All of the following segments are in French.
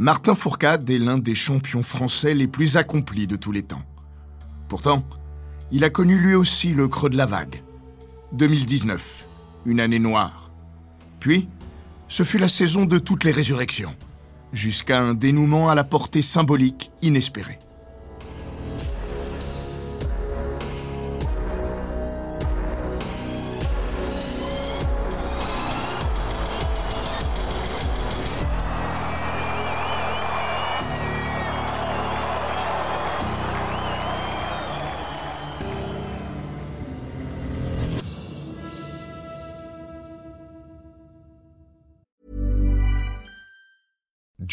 Martin Fourcade est l'un des champions français les plus accomplis de tous les temps. Pourtant, il a connu lui aussi le creux de la vague. 2019, une année noire. Puis, ce fut la saison de toutes les résurrections, jusqu'à un dénouement à la portée symbolique inespérée.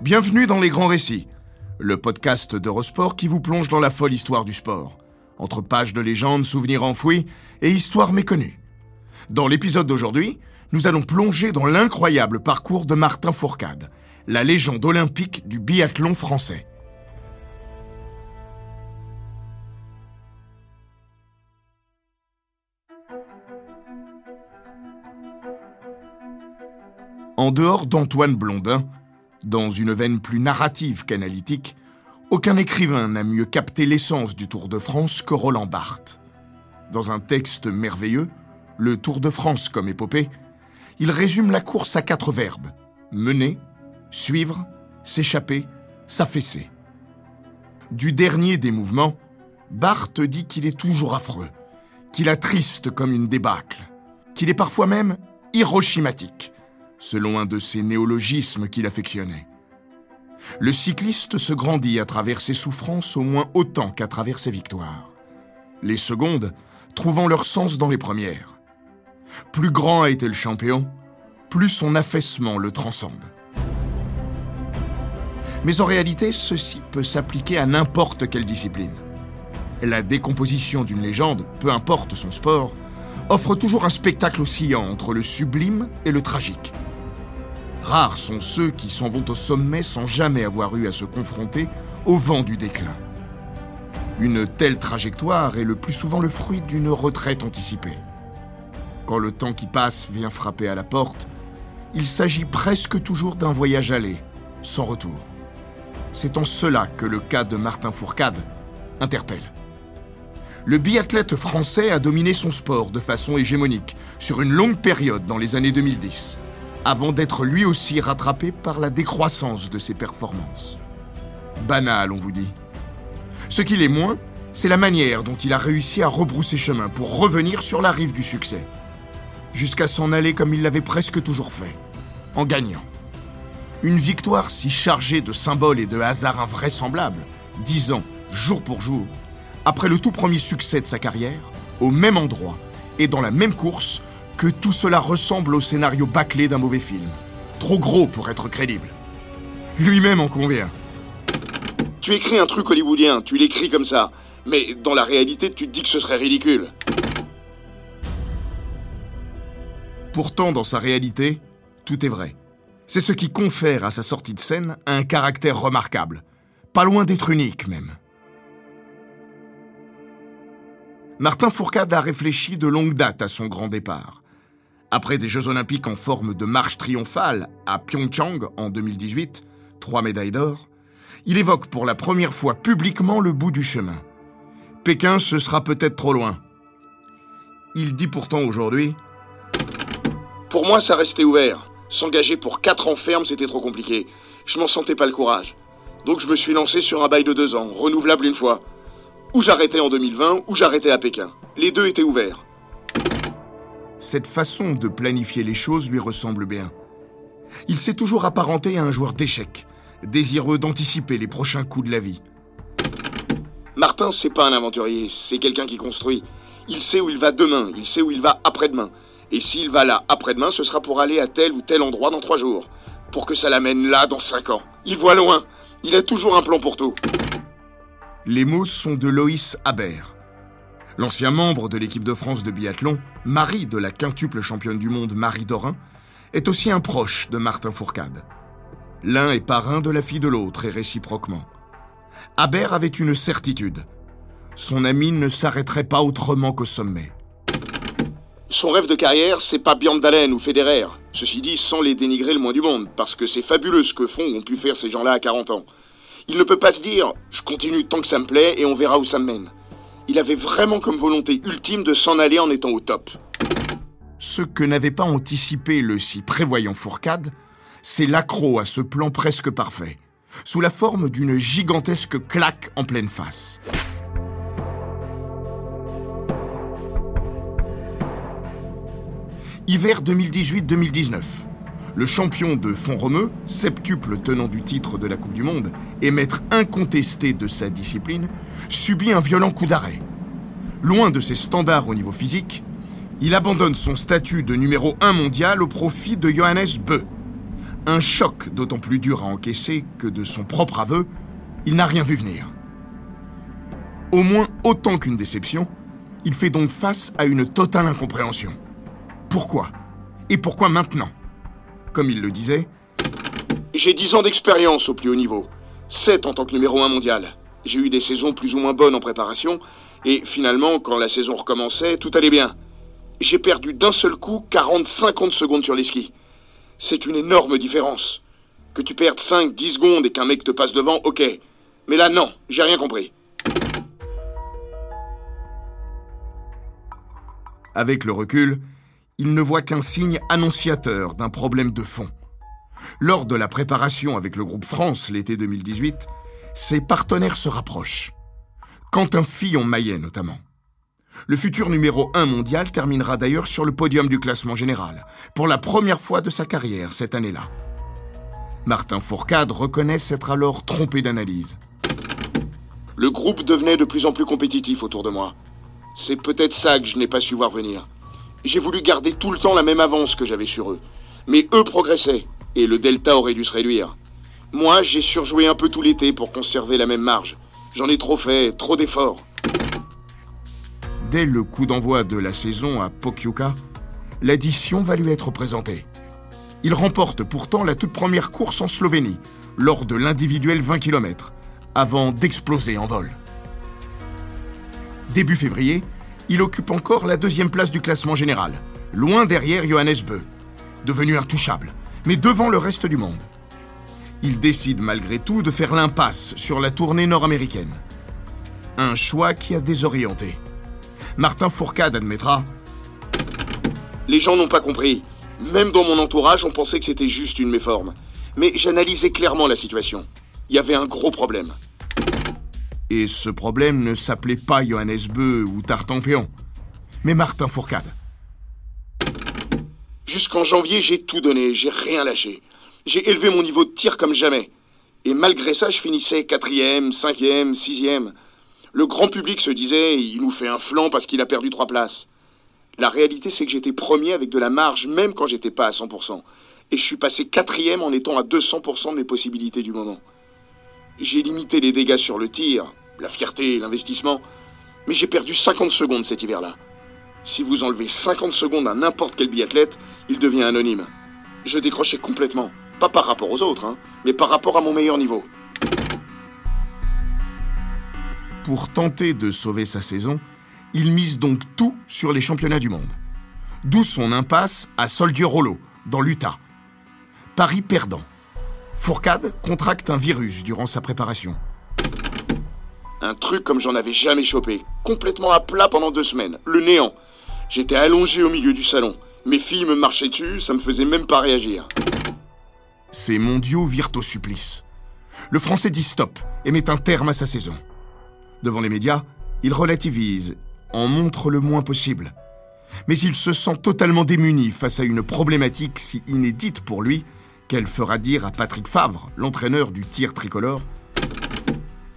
Bienvenue dans Les Grands Récits, le podcast d'Eurosport qui vous plonge dans la folle histoire du sport, entre pages de légendes, souvenirs enfouis et histoires méconnues. Dans l'épisode d'aujourd'hui, nous allons plonger dans l'incroyable parcours de Martin Fourcade, la légende olympique du biathlon français. En dehors d'Antoine Blondin, dans une veine plus narrative qu'analytique, aucun écrivain n'a mieux capté l'essence du Tour de France que Roland Barthes. Dans un texte merveilleux, Le Tour de France comme épopée, il résume la course à quatre verbes mener, suivre, s'échapper, s'affaisser. Du dernier des mouvements, Barthes dit qu'il est toujours affreux, qu'il attriste comme une débâcle, qu'il est parfois même hirochimatique, selon un de ces néologismes qu'il affectionnait. Le cycliste se grandit à travers ses souffrances au moins autant qu'à travers ses victoires. Les secondes trouvant leur sens dans les premières. Plus grand a été le champion, plus son affaissement le transcende. Mais en réalité, ceci peut s'appliquer à n'importe quelle discipline. La décomposition d'une légende, peu importe son sport, offre toujours un spectacle oscillant entre le sublime et le tragique. Rares sont ceux qui s'en vont au sommet sans jamais avoir eu à se confronter au vent du déclin. Une telle trajectoire est le plus souvent le fruit d'une retraite anticipée. Quand le temps qui passe vient frapper à la porte, il s'agit presque toujours d'un voyage aller, sans retour. C'est en cela que le cas de Martin Fourcade interpelle. Le biathlète français a dominé son sport de façon hégémonique sur une longue période dans les années 2010 avant d'être lui aussi rattrapé par la décroissance de ses performances. Banal, on vous dit. Ce qu'il est moins, c'est la manière dont il a réussi à rebrousser chemin pour revenir sur la rive du succès, jusqu'à s'en aller comme il l'avait presque toujours fait, en gagnant. Une victoire si chargée de symboles et de hasards invraisemblables, dix ans, jour pour jour, après le tout premier succès de sa carrière, au même endroit et dans la même course, que tout cela ressemble au scénario bâclé d'un mauvais film. Trop gros pour être crédible. Lui-même en convient. Tu écris un truc hollywoodien, tu l'écris comme ça. Mais dans la réalité, tu te dis que ce serait ridicule. Pourtant, dans sa réalité, tout est vrai. C'est ce qui confère à sa sortie de scène un caractère remarquable. Pas loin d'être unique même. Martin Fourcade a réfléchi de longue date à son grand départ. Après des Jeux olympiques en forme de marche triomphale à Pyeongchang en 2018, trois médailles d'or, il évoque pour la première fois publiquement le bout du chemin. Pékin, ce sera peut-être trop loin. Il dit pourtant aujourd'hui Pour moi, ça restait ouvert. S'engager pour quatre ans ferme, c'était trop compliqué. Je m'en sentais pas le courage. Donc je me suis lancé sur un bail de deux ans, renouvelable une fois. Ou j'arrêtais en 2020, ou j'arrêtais à Pékin. Les deux étaient ouverts. Cette façon de planifier les choses lui ressemble bien. Il s'est toujours apparenté à un joueur d'échecs, désireux d'anticiper les prochains coups de la vie. Martin, c'est pas un aventurier, c'est quelqu'un qui construit. Il sait où il va demain, il sait où il va après-demain. Et s'il va là après-demain, ce sera pour aller à tel ou tel endroit dans trois jours. Pour que ça l'amène là dans cinq ans. Il voit loin. Il a toujours un plan pour tout. Les mots sont de Loïs Habert. L'ancien membre de l'équipe de France de biathlon, mari de la quintuple championne du monde Marie Dorin, est aussi un proche de Martin Fourcade. L'un est parrain de la fille de l'autre et réciproquement. Habert avait une certitude. Son ami ne s'arrêterait pas autrement qu'au sommet. Son rêve de carrière, c'est pas Björn ou Federer. Ceci dit, sans les dénigrer le moins du monde, parce que c'est fabuleux ce que font ou ont pu faire ces gens-là à 40 ans. Il ne peut pas se dire je continue tant que ça me plaît et on verra où ça me mène. Il avait vraiment comme volonté ultime de s'en aller en étant au top. Ce que n'avait pas anticipé le si prévoyant Fourcade, c'est l'accro à ce plan presque parfait, sous la forme d'une gigantesque claque en pleine face. Hiver 2018-2019. Le champion de Font-Romeu, septuple tenant du titre de la Coupe du Monde et maître incontesté de sa discipline, subit un violent coup d'arrêt. Loin de ses standards au niveau physique, il abandonne son statut de numéro 1 mondial au profit de Johannes Bö. Un choc d'autant plus dur à encaisser que de son propre aveu, il n'a rien vu venir. Au moins autant qu'une déception, il fait donc face à une totale incompréhension. Pourquoi? Et pourquoi maintenant? Comme il le disait, J'ai 10 ans d'expérience au plus haut niveau, 7 en tant que numéro 1 mondial. J'ai eu des saisons plus ou moins bonnes en préparation, et finalement, quand la saison recommençait, tout allait bien. J'ai perdu d'un seul coup 40-50 secondes sur les skis. C'est une énorme différence. Que tu perdes 5-10 secondes et qu'un mec te passe devant, ok. Mais là, non, j'ai rien compris. Avec le recul, il ne voit qu'un signe annonciateur d'un problème de fond. Lors de la préparation avec le groupe France l'été 2018, ses partenaires se rapprochent. Quentin Fillon-Maillet notamment. Le futur numéro 1 mondial terminera d'ailleurs sur le podium du classement général, pour la première fois de sa carrière cette année-là. Martin Fourcade reconnaît s'être alors trompé d'analyse. Le groupe devenait de plus en plus compétitif autour de moi. C'est peut-être ça que je n'ai pas su voir venir. J'ai voulu garder tout le temps la même avance que j'avais sur eux. Mais eux progressaient, et le delta aurait dû se réduire. Moi, j'ai surjoué un peu tout l'été pour conserver la même marge. J'en ai trop fait, trop d'efforts. Dès le coup d'envoi de la saison à Pokyuka, l'addition va lui être présentée. Il remporte pourtant la toute première course en Slovénie, lors de l'individuel 20 km, avant d'exploser en vol. Début février, il occupe encore la deuxième place du classement général, loin derrière Johannes Bö, devenu intouchable, mais devant le reste du monde. Il décide malgré tout de faire l'impasse sur la tournée nord-américaine. Un choix qui a désorienté. Martin Fourcade admettra Les gens n'ont pas compris. Même dans mon entourage, on pensait que c'était juste une méforme. Mais j'analysais clairement la situation. Il y avait un gros problème. Et ce problème ne s'appelait pas Johannes Beu ou Tartampion, mais Martin Fourcade. Jusqu'en janvier, j'ai tout donné, j'ai rien lâché. J'ai élevé mon niveau de tir comme jamais. Et malgré ça, je finissais quatrième, cinquième, sixième. Le grand public se disait, il nous fait un flanc parce qu'il a perdu trois places. La réalité, c'est que j'étais premier avec de la marge, même quand j'étais pas à 100%. Et je suis passé quatrième en étant à 200% de mes possibilités du moment. J'ai limité les dégâts sur le tir, la fierté, l'investissement, mais j'ai perdu 50 secondes cet hiver-là. Si vous enlevez 50 secondes à n'importe quel biathlète, il devient anonyme. Je décrochais complètement, pas par rapport aux autres, hein, mais par rapport à mon meilleur niveau. Pour tenter de sauver sa saison, il mise donc tout sur les championnats du monde. D'où son impasse à Soldier-Rollo, dans l'Utah. Paris perdant. Fourcade contracte un virus durant sa préparation. Un truc comme j'en avais jamais chopé. Complètement à plat pendant deux semaines. Le néant. J'étais allongé au milieu du salon. Mes filles me marchaient dessus, ça me faisait même pas réagir. Ces mondiaux virent au supplice. Le Français dit stop et met un terme à sa saison. Devant les médias, il relativise, en montre le moins possible. Mais il se sent totalement démuni face à une problématique si inédite pour lui qu'elle fera dire à Patrick Favre, l'entraîneur du tir tricolore,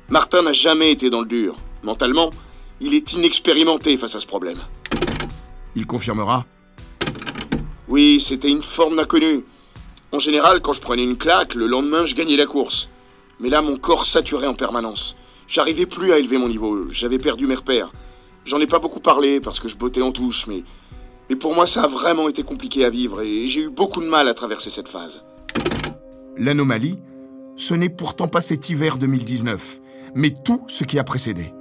Martin n'a jamais été dans le dur. Mentalement, il est inexpérimenté face à ce problème. Il confirmera Oui, c'était une forme d'inconnu. En général, quand je prenais une claque, le lendemain, je gagnais la course. Mais là, mon corps saturait en permanence. J'arrivais plus à élever mon niveau, j'avais perdu mes repères. J'en ai pas beaucoup parlé parce que je bottais en touche, mais, mais pour moi, ça a vraiment été compliqué à vivre et j'ai eu beaucoup de mal à traverser cette phase. L'anomalie, ce n'est pourtant pas cet hiver 2019, mais tout ce qui a précédé.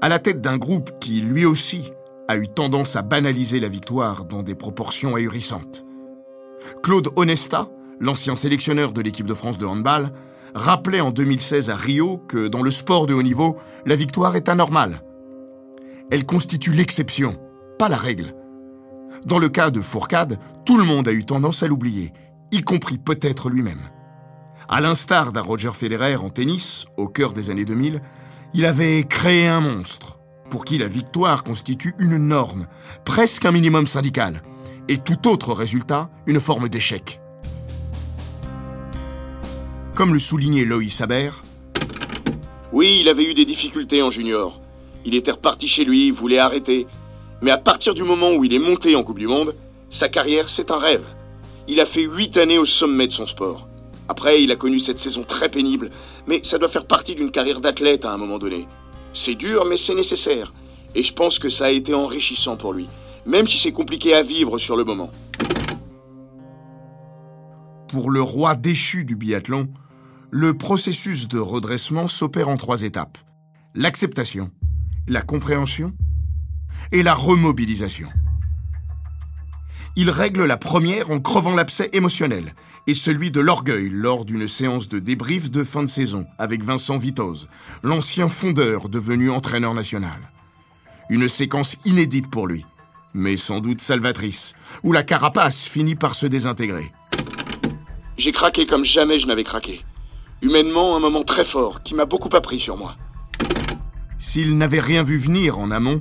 À la tête d'un groupe qui, lui aussi, a eu tendance à banaliser la victoire dans des proportions ahurissantes. Claude Onesta, l'ancien sélectionneur de l'équipe de France de handball, rappelait en 2016 à Rio que dans le sport de haut niveau, la victoire est anormale. Elle constitue l'exception, pas la règle. Dans le cas de Fourcade, tout le monde a eu tendance à l'oublier, y compris peut-être lui-même. À l'instar d'un Roger Federer en tennis, au cœur des années 2000, il avait créé un monstre, pour qui la victoire constitue une norme, presque un minimum syndical, et tout autre résultat, une forme d'échec. Comme le soulignait Loïs Haber, Oui, il avait eu des difficultés en junior. Il était reparti chez lui, voulait arrêter. Mais à partir du moment où il est monté en Coupe du Monde, sa carrière, c'est un rêve. Il a fait huit années au sommet de son sport. Après, il a connu cette saison très pénible, mais ça doit faire partie d'une carrière d'athlète à un moment donné. C'est dur, mais c'est nécessaire. Et je pense que ça a été enrichissant pour lui, même si c'est compliqué à vivre sur le moment. pour le roi déchu du biathlon, le processus de redressement s'opère en trois étapes. L'acceptation, la compréhension et la remobilisation. Il règle la première en crevant l'abcès émotionnel et celui de l'orgueil lors d'une séance de débrief de fin de saison avec Vincent Vitoz, l'ancien fondeur devenu entraîneur national. Une séquence inédite pour lui, mais sans doute salvatrice, où la carapace finit par se désintégrer. J'ai craqué comme jamais je n'avais craqué. Humainement, un moment très fort qui m'a beaucoup appris sur moi. S'il n'avait rien vu venir en amont,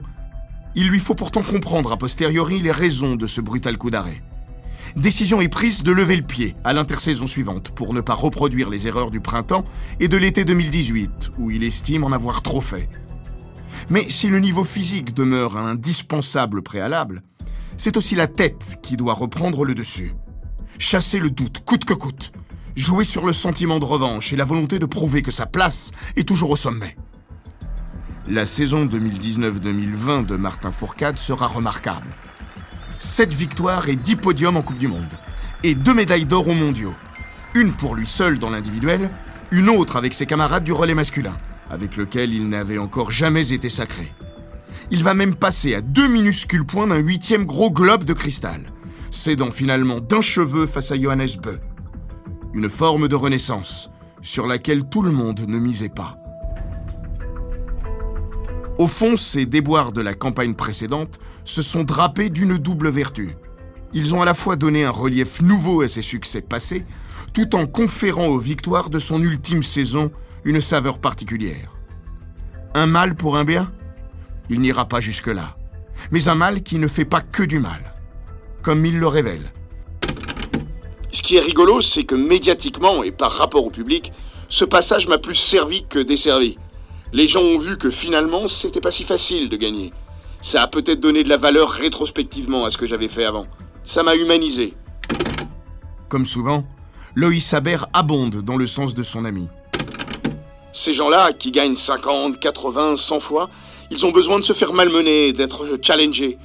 il lui faut pourtant comprendre a posteriori les raisons de ce brutal coup d'arrêt. Décision est prise de lever le pied à l'intersaison suivante pour ne pas reproduire les erreurs du printemps et de l'été 2018, où il estime en avoir trop fait. Mais si le niveau physique demeure un indispensable préalable, c'est aussi la tête qui doit reprendre le dessus. Chasser le doute coûte que coûte. Jouer sur le sentiment de revanche et la volonté de prouver que sa place est toujours au sommet. La saison 2019-2020 de Martin Fourcade sera remarquable. Sept victoires et dix podiums en Coupe du Monde. Et deux médailles d'or aux mondiaux. Une pour lui seul dans l'individuel, une autre avec ses camarades du relais masculin, avec lequel il n'avait encore jamais été sacré. Il va même passer à deux minuscules points d'un huitième gros globe de cristal, cédant finalement d'un cheveu face à Johannes Bö. Une forme de renaissance, sur laquelle tout le monde ne misait pas. Au fond, ces déboires de la campagne précédente se sont drapés d'une double vertu. Ils ont à la fois donné un relief nouveau à ses succès passés, tout en conférant aux victoires de son ultime saison une saveur particulière. Un mal pour un bien? Il n'ira pas jusque-là. Mais un mal qui ne fait pas que du mal, comme il le révèle. Ce qui est rigolo, c'est que médiatiquement et par rapport au public, ce passage m'a plus servi que desservi. Les gens ont vu que finalement, c'était pas si facile de gagner. Ça a peut-être donné de la valeur rétrospectivement à ce que j'avais fait avant. Ça m'a humanisé. Comme souvent, Loïs Haber abonde dans le sens de son ami. Ces gens-là, qui gagnent 50, 80, 100 fois, ils ont besoin de se faire malmener, d'être challengés.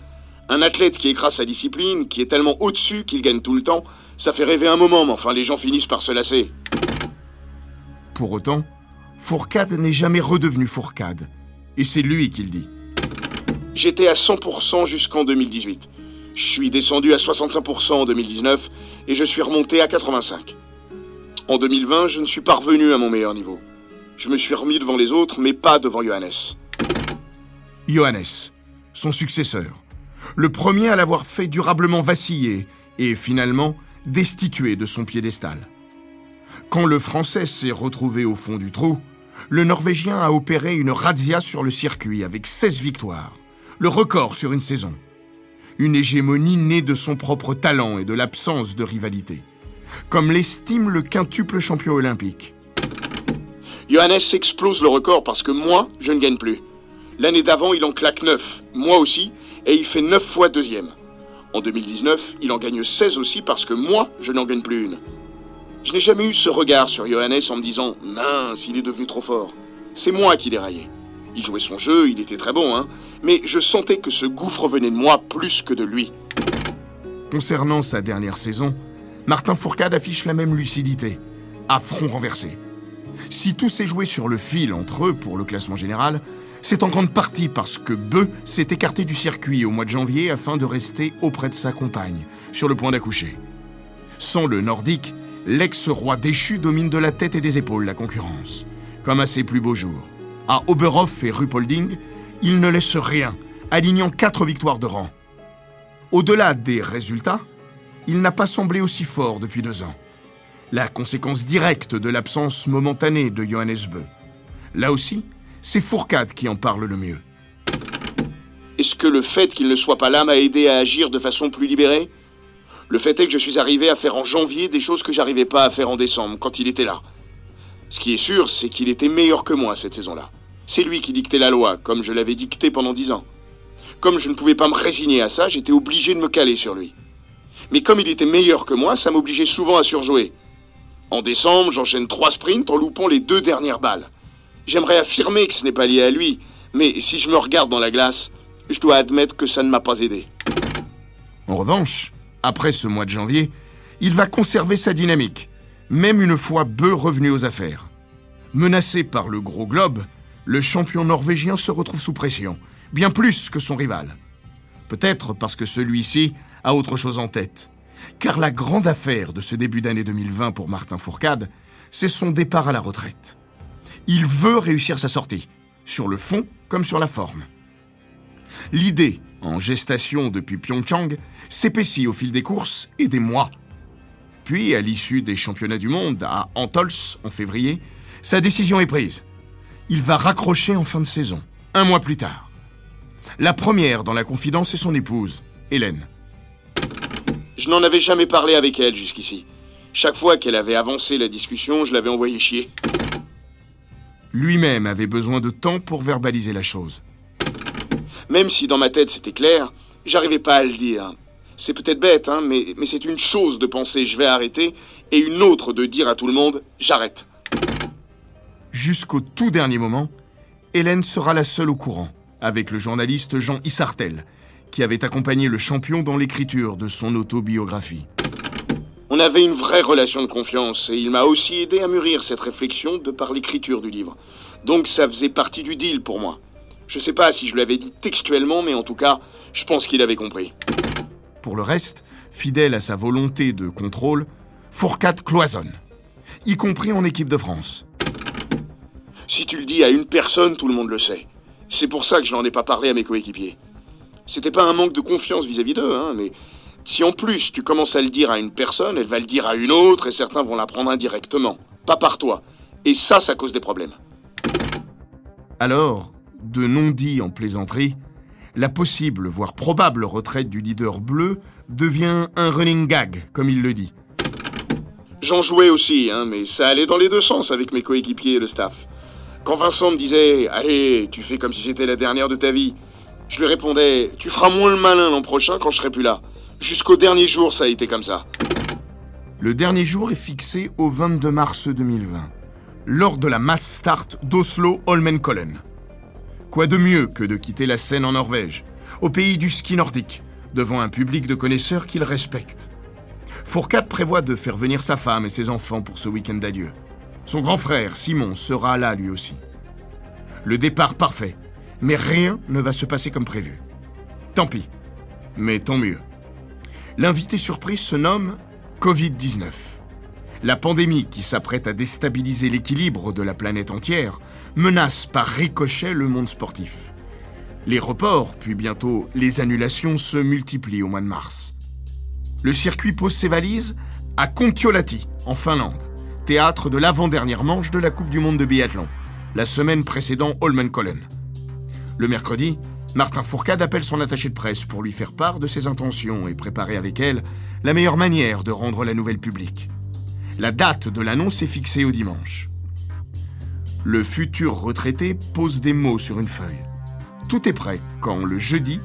Un athlète qui écrase sa discipline, qui est tellement au-dessus qu'il gagne tout le temps, ça fait rêver un moment, mais enfin les gens finissent par se lasser. Pour autant, Fourcade n'est jamais redevenu Fourcade. Et c'est lui qui le dit. J'étais à 100% jusqu'en 2018. Je suis descendu à 65% en 2019 et je suis remonté à 85. En 2020, je ne suis pas revenu à mon meilleur niveau. Je me suis remis devant les autres, mais pas devant Johannes. Johannes, son successeur. Le premier à l'avoir fait durablement vaciller et finalement destitué de son piédestal. Quand le Français s'est retrouvé au fond du trou, le Norvégien a opéré une razzia sur le circuit avec 16 victoires, le record sur une saison. Une hégémonie née de son propre talent et de l'absence de rivalité. Comme l'estime le quintuple champion olympique. Johannes explose le record parce que moi, je ne gagne plus. L'année d'avant, il en claque 9, moi aussi, et il fait 9 fois deuxième. En 2019, il en gagne 16 aussi parce que moi, je n'en gagne plus une. Je n'ai jamais eu ce regard sur Johannes en me disant mince, il est devenu trop fort. C'est moi qui déraillais. Il jouait son jeu, il était très bon, hein, mais je sentais que ce gouffre venait de moi plus que de lui. Concernant sa dernière saison, Martin Fourcade affiche la même lucidité, à front renversé. Si tout s'est joué sur le fil entre eux pour le classement général, c'est en grande partie parce que Beu s'est écarté du circuit au mois de janvier afin de rester auprès de sa compagne, sur le point d'accoucher. Sans le nordique, l'ex-roi déchu domine de la tête et des épaules la concurrence, comme à ses plus beaux jours. À Oberhof et Rupolding, il ne laisse rien, alignant quatre victoires de rang. Au-delà des résultats, il n'a pas semblé aussi fort depuis deux ans. La conséquence directe de l'absence momentanée de Johannes Beu. Là aussi, c'est Fourcade qui en parle le mieux. Est-ce que le fait qu'il ne soit pas là m'a aidé à agir de façon plus libérée Le fait est que je suis arrivé à faire en janvier des choses que j'arrivais pas à faire en décembre, quand il était là. Ce qui est sûr, c'est qu'il était meilleur que moi cette saison-là. C'est lui qui dictait la loi, comme je l'avais dicté pendant dix ans. Comme je ne pouvais pas me résigner à ça, j'étais obligé de me caler sur lui. Mais comme il était meilleur que moi, ça m'obligeait souvent à surjouer. En décembre, j'enchaîne trois sprints en loupant les deux dernières balles. J'aimerais affirmer que ce n'est pas lié à lui, mais si je me regarde dans la glace, je dois admettre que ça ne m'a pas aidé. En revanche, après ce mois de janvier, il va conserver sa dynamique, même une fois Beu revenu aux affaires. Menacé par le gros globe, le champion norvégien se retrouve sous pression bien plus que son rival. Peut-être parce que celui-ci a autre chose en tête. Car la grande affaire de ce début d'année 2020 pour Martin Fourcade, c'est son départ à la retraite. Il veut réussir sa sortie, sur le fond comme sur la forme. L'idée, en gestation depuis Pyeongchang, s'épaissit au fil des courses et des mois. Puis, à l'issue des championnats du monde à Antols en février, sa décision est prise. Il va raccrocher en fin de saison, un mois plus tard. La première dans la confidence est son épouse, Hélène. Je n'en avais jamais parlé avec elle jusqu'ici. Chaque fois qu'elle avait avancé la discussion, je l'avais envoyé chier. Lui-même avait besoin de temps pour verbaliser la chose. Même si dans ma tête c'était clair, j'arrivais pas à le dire. C'est peut-être bête, hein, mais, mais c'est une chose de penser je vais arrêter et une autre de dire à tout le monde j'arrête. Jusqu'au tout dernier moment, Hélène sera la seule au courant avec le journaliste Jean Issartel, qui avait accompagné le champion dans l'écriture de son autobiographie. On avait une vraie relation de confiance et il m'a aussi aidé à mûrir cette réflexion de par l'écriture du livre. Donc ça faisait partie du deal pour moi. Je sais pas si je l'avais dit textuellement, mais en tout cas, je pense qu'il avait compris. Pour le reste, fidèle à sa volonté de contrôle, Fourcade cloisonne, y compris en équipe de France. Si tu le dis à une personne, tout le monde le sait. C'est pour ça que je n'en ai pas parlé à mes coéquipiers. C'était pas un manque de confiance vis-à-vis d'eux, hein, mais si en plus tu commences à le dire à une personne, elle va le dire à une autre et certains vont l'apprendre indirectement, pas par toi. Et ça, ça cause des problèmes. Alors, de non-dit en plaisanterie, la possible, voire probable retraite du leader bleu devient un running gag, comme il le dit. J'en jouais aussi, hein, mais ça allait dans les deux sens avec mes coéquipiers et le staff. Quand Vincent me disait Allez, tu fais comme si c'était la dernière de ta vie, je lui répondais Tu feras moins le malin l'an prochain quand je serai plus là. Jusqu'au dernier jour, ça a été comme ça. Le dernier jour est fixé au 22 mars 2020, lors de la mass start d'Oslo Holmenkollen. Quoi de mieux que de quitter la scène en Norvège, au pays du ski nordique, devant un public de connaisseurs qu'il respecte? Fourcade prévoit de faire venir sa femme et ses enfants pour ce week-end d'adieu. Son grand frère, Simon, sera là lui aussi. Le départ parfait, mais rien ne va se passer comme prévu. Tant pis, mais tant mieux. L'invité surprise se nomme Covid-19. La pandémie qui s'apprête à déstabiliser l'équilibre de la planète entière menace par ricochet le monde sportif. Les reports, puis bientôt les annulations se multiplient au mois de mars. Le circuit pose ses valises à Kontiolahti, en Finlande théâtre de l'avant-dernière manche de la Coupe du Monde de biathlon, la semaine précédant Holmenkollen. Le mercredi, Martin Fourcade appelle son attaché de presse pour lui faire part de ses intentions et préparer avec elle la meilleure manière de rendre la nouvelle publique. La date de l'annonce est fixée au dimanche. Le futur retraité pose des mots sur une feuille. Tout est prêt quand, le jeudi,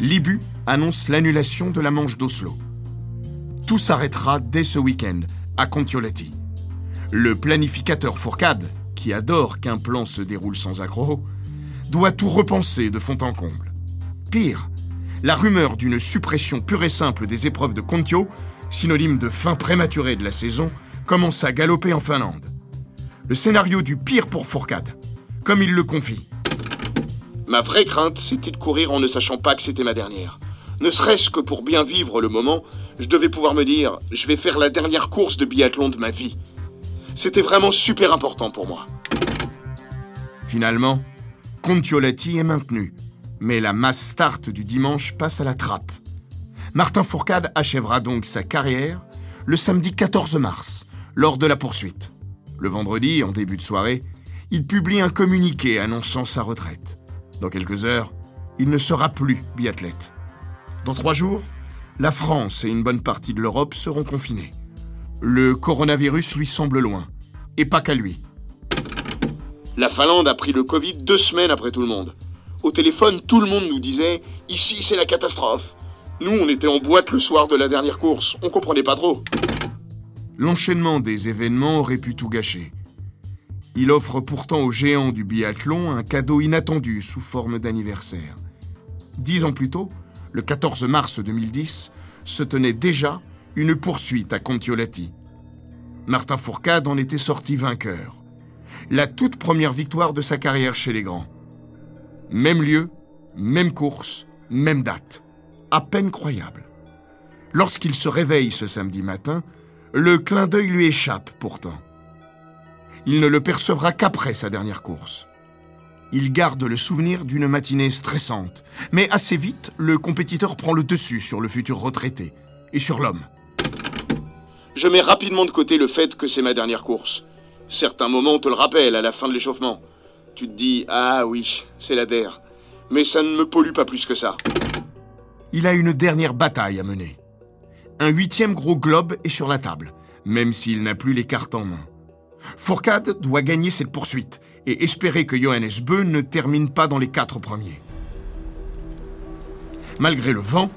l'IBU annonce l'annulation de la manche d'Oslo. Tout s'arrêtera dès ce week-end à Kontiolahti. Le planificateur Fourcade, qui adore qu'un plan se déroule sans accroc, doit tout repenser de fond en comble. Pire, la rumeur d'une suppression pure et simple des épreuves de Kontio, synonyme de fin prématurée de la saison, commence à galoper en Finlande. Le scénario du pire pour Fourcade, comme il le confie. Ma vraie crainte, c'était de courir en ne sachant pas que c'était ma dernière. Ne serait-ce que pour bien vivre le moment, je devais pouvoir me dire, je vais faire la dernière course de biathlon de ma vie. C'était vraiment super important pour moi. Finalement, Contiolati est maintenu, mais la masse start du dimanche passe à la trappe. Martin Fourcade achèvera donc sa carrière le samedi 14 mars, lors de la poursuite. Le vendredi, en début de soirée, il publie un communiqué annonçant sa retraite. Dans quelques heures, il ne sera plus biathlète. Dans trois jours, la France et une bonne partie de l'Europe seront confinés. Le coronavirus lui semble loin, et pas qu'à lui. La Finlande a pris le Covid deux semaines après tout le monde. Au téléphone, tout le monde nous disait Ici, c'est la catastrophe. Nous, on était en boîte le soir de la dernière course. On comprenait pas trop. L'enchaînement des événements aurait pu tout gâcher. Il offre pourtant aux géants du biathlon un cadeau inattendu sous forme d'anniversaire. Dix ans plus tôt, le 14 mars 2010, se tenait déjà une poursuite à Contiolati. Martin Fourcade en était sorti vainqueur. La toute première victoire de sa carrière chez les grands. Même lieu, même course, même date à peine croyable. Lorsqu'il se réveille ce samedi matin, le clin d'œil lui échappe pourtant. Il ne le percevra qu'après sa dernière course. Il garde le souvenir d'une matinée stressante, mais assez vite, le compétiteur prend le dessus sur le futur retraité et sur l'homme. Je mets rapidement de côté le fait que c'est ma dernière course. Certains moments te le rappellent à la fin de l'échauffement. Tu te dis, ah oui, c'est la der. Mais ça ne me pollue pas plus que ça il a une dernière bataille à mener. Un huitième gros globe est sur la table, même s'il n'a plus les cartes en main. Fourcade doit gagner cette poursuite et espérer que Johannes Beu ne termine pas dans les quatre premiers. Malgré le vent,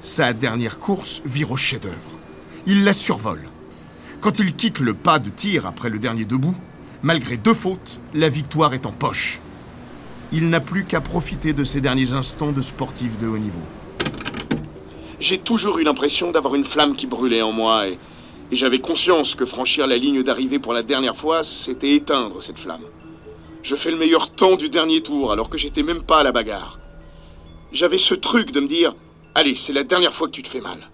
sa dernière course vire au chef-d'œuvre. Il la survole. Quand il quitte le pas de tir après le dernier debout, malgré deux fautes, la victoire est en poche. Il n'a plus qu'à profiter de ces derniers instants de sportif de haut niveau j'ai toujours eu l'impression d'avoir une flamme qui brûlait en moi et, j'avais conscience que franchir la ligne d'arrivée pour la dernière fois, c'était éteindre cette flamme. Je fais le meilleur temps du dernier tour alors que j'étais même pas à la bagarre. J'avais ce truc de me dire Allez, c'est la dernière fois que tu te fais mal.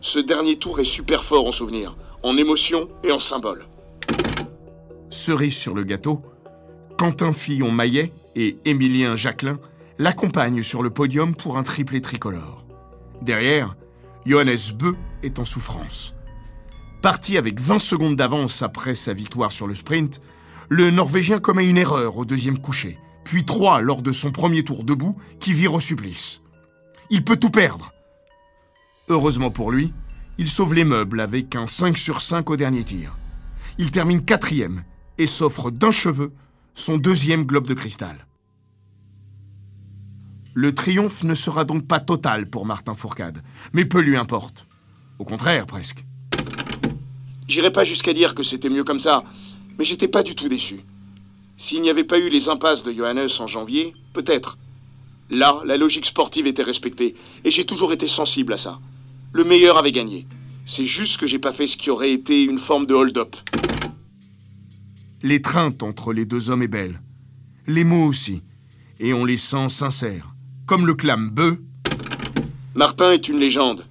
Ce dernier tour est super fort en souvenir, en émotion et en symbole. Cerise sur le gâteau, Quentin Fillon-Maillet et Émilien Jacquelin l'accompagnent sur le podium pour un triplé tricolore. Derrière, Johannes Beu est en souffrance. Parti avec 20 secondes d'avance après sa victoire sur le sprint, le Norvégien commet une erreur au deuxième coucher, puis trois lors de son premier tour debout qui vire au supplice. Il peut tout perdre. Heureusement pour lui, il sauve les meubles avec un 5 sur 5 au dernier tir. Il termine quatrième et s'offre d'un cheveu son deuxième globe de cristal. Le triomphe ne sera donc pas total pour Martin Fourcade, mais peu lui importe. Au contraire, presque. J'irai pas jusqu'à dire que c'était mieux comme ça, mais j'étais pas du tout déçu. S'il n'y avait pas eu les impasses de Johannes en janvier, peut-être. Là, la logique sportive était respectée, et j'ai toujours été sensible à ça. Le meilleur avait gagné. C'est juste que j'ai pas fait ce qui aurait été une forme de hold-up. L'étreinte entre les deux hommes est belle. Les mots aussi. Et on les sent sincères comme le clame Beu. Martin est une légende.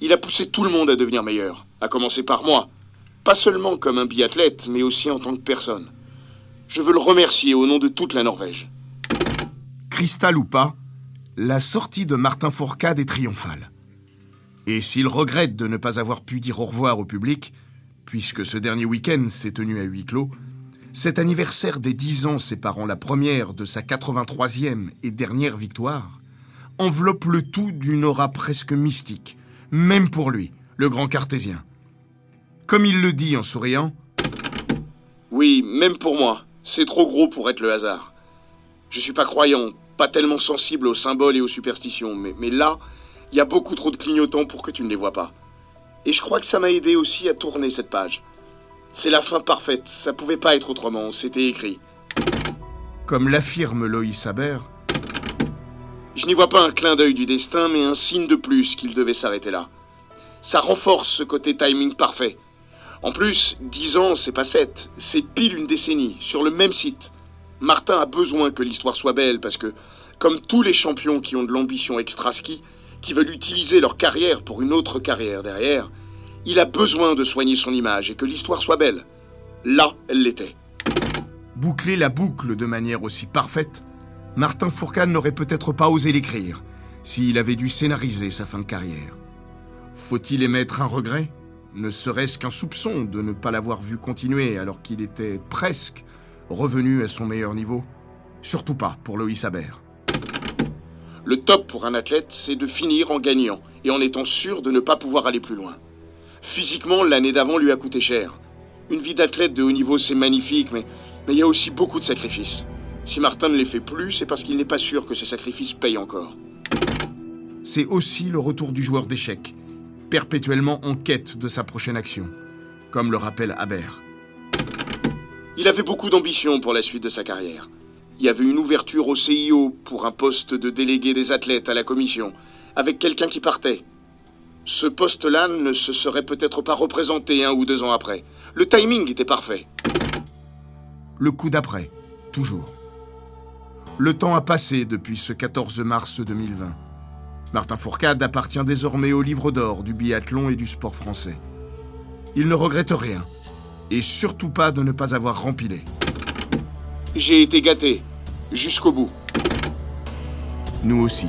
Il a poussé tout le monde à devenir meilleur, à commencer par moi. Pas seulement comme un biathlète, mais aussi en tant que personne. Je veux le remercier au nom de toute la Norvège. Cristal ou pas, la sortie de Martin Fourcade est triomphale. Et s'il regrette de ne pas avoir pu dire au revoir au public, puisque ce dernier week-end s'est tenu à huis clos, cet anniversaire des 10 ans séparant la première de sa 83e et dernière victoire enveloppe le tout d'une aura presque mystique, même pour lui, le grand cartésien. Comme il le dit en souriant Oui, même pour moi, c'est trop gros pour être le hasard. Je suis pas croyant, pas tellement sensible aux symboles et aux superstitions, mais, mais là, il y a beaucoup trop de clignotants pour que tu ne les vois pas. Et je crois que ça m'a aidé aussi à tourner cette page. C'est la fin parfaite, ça pouvait pas être autrement, c'était écrit. Comme l'affirme Loïs Haber, Je n'y vois pas un clin d'œil du destin, mais un signe de plus qu'il devait s'arrêter là. Ça renforce ce côté timing parfait. En plus, dix ans, c'est pas sept, c'est pile une décennie, sur le même site. Martin a besoin que l'histoire soit belle parce que, comme tous les champions qui ont de l'ambition extra-ski, qui veulent utiliser leur carrière pour une autre carrière derrière, il a besoin de soigner son image et que l'histoire soit belle. Là, elle l'était. boucler la boucle de manière aussi parfaite, Martin Fourcade n'aurait peut-être pas osé l'écrire s'il avait dû scénariser sa fin de carrière. Faut-il émettre un regret? Ne serait-ce qu'un soupçon de ne pas l'avoir vu continuer alors qu'il était presque revenu à son meilleur niveau? Surtout pas pour Loïs Haber. Le top pour un athlète, c'est de finir en gagnant et en étant sûr de ne pas pouvoir aller plus loin. Physiquement, l'année d'avant lui a coûté cher. Une vie d'athlète de haut niveau, c'est magnifique, mais mais il y a aussi beaucoup de sacrifices. Si Martin ne les fait plus, c'est parce qu'il n'est pas sûr que ces sacrifices payent encore. C'est aussi le retour du joueur d'échecs, perpétuellement en quête de sa prochaine action, comme le rappelle Haber. Il avait beaucoup d'ambition pour la suite de sa carrière. Il y avait une ouverture au CIO pour un poste de délégué des athlètes à la commission, avec quelqu'un qui partait. Ce poste-là ne se serait peut-être pas représenté un ou deux ans après. Le timing était parfait. Le coup d'après, toujours. Le temps a passé depuis ce 14 mars 2020. Martin Fourcade appartient désormais au livre d'or du biathlon et du sport français. Il ne regrette rien, et surtout pas de ne pas avoir rempilé. J'ai été gâté, jusqu'au bout. Nous aussi.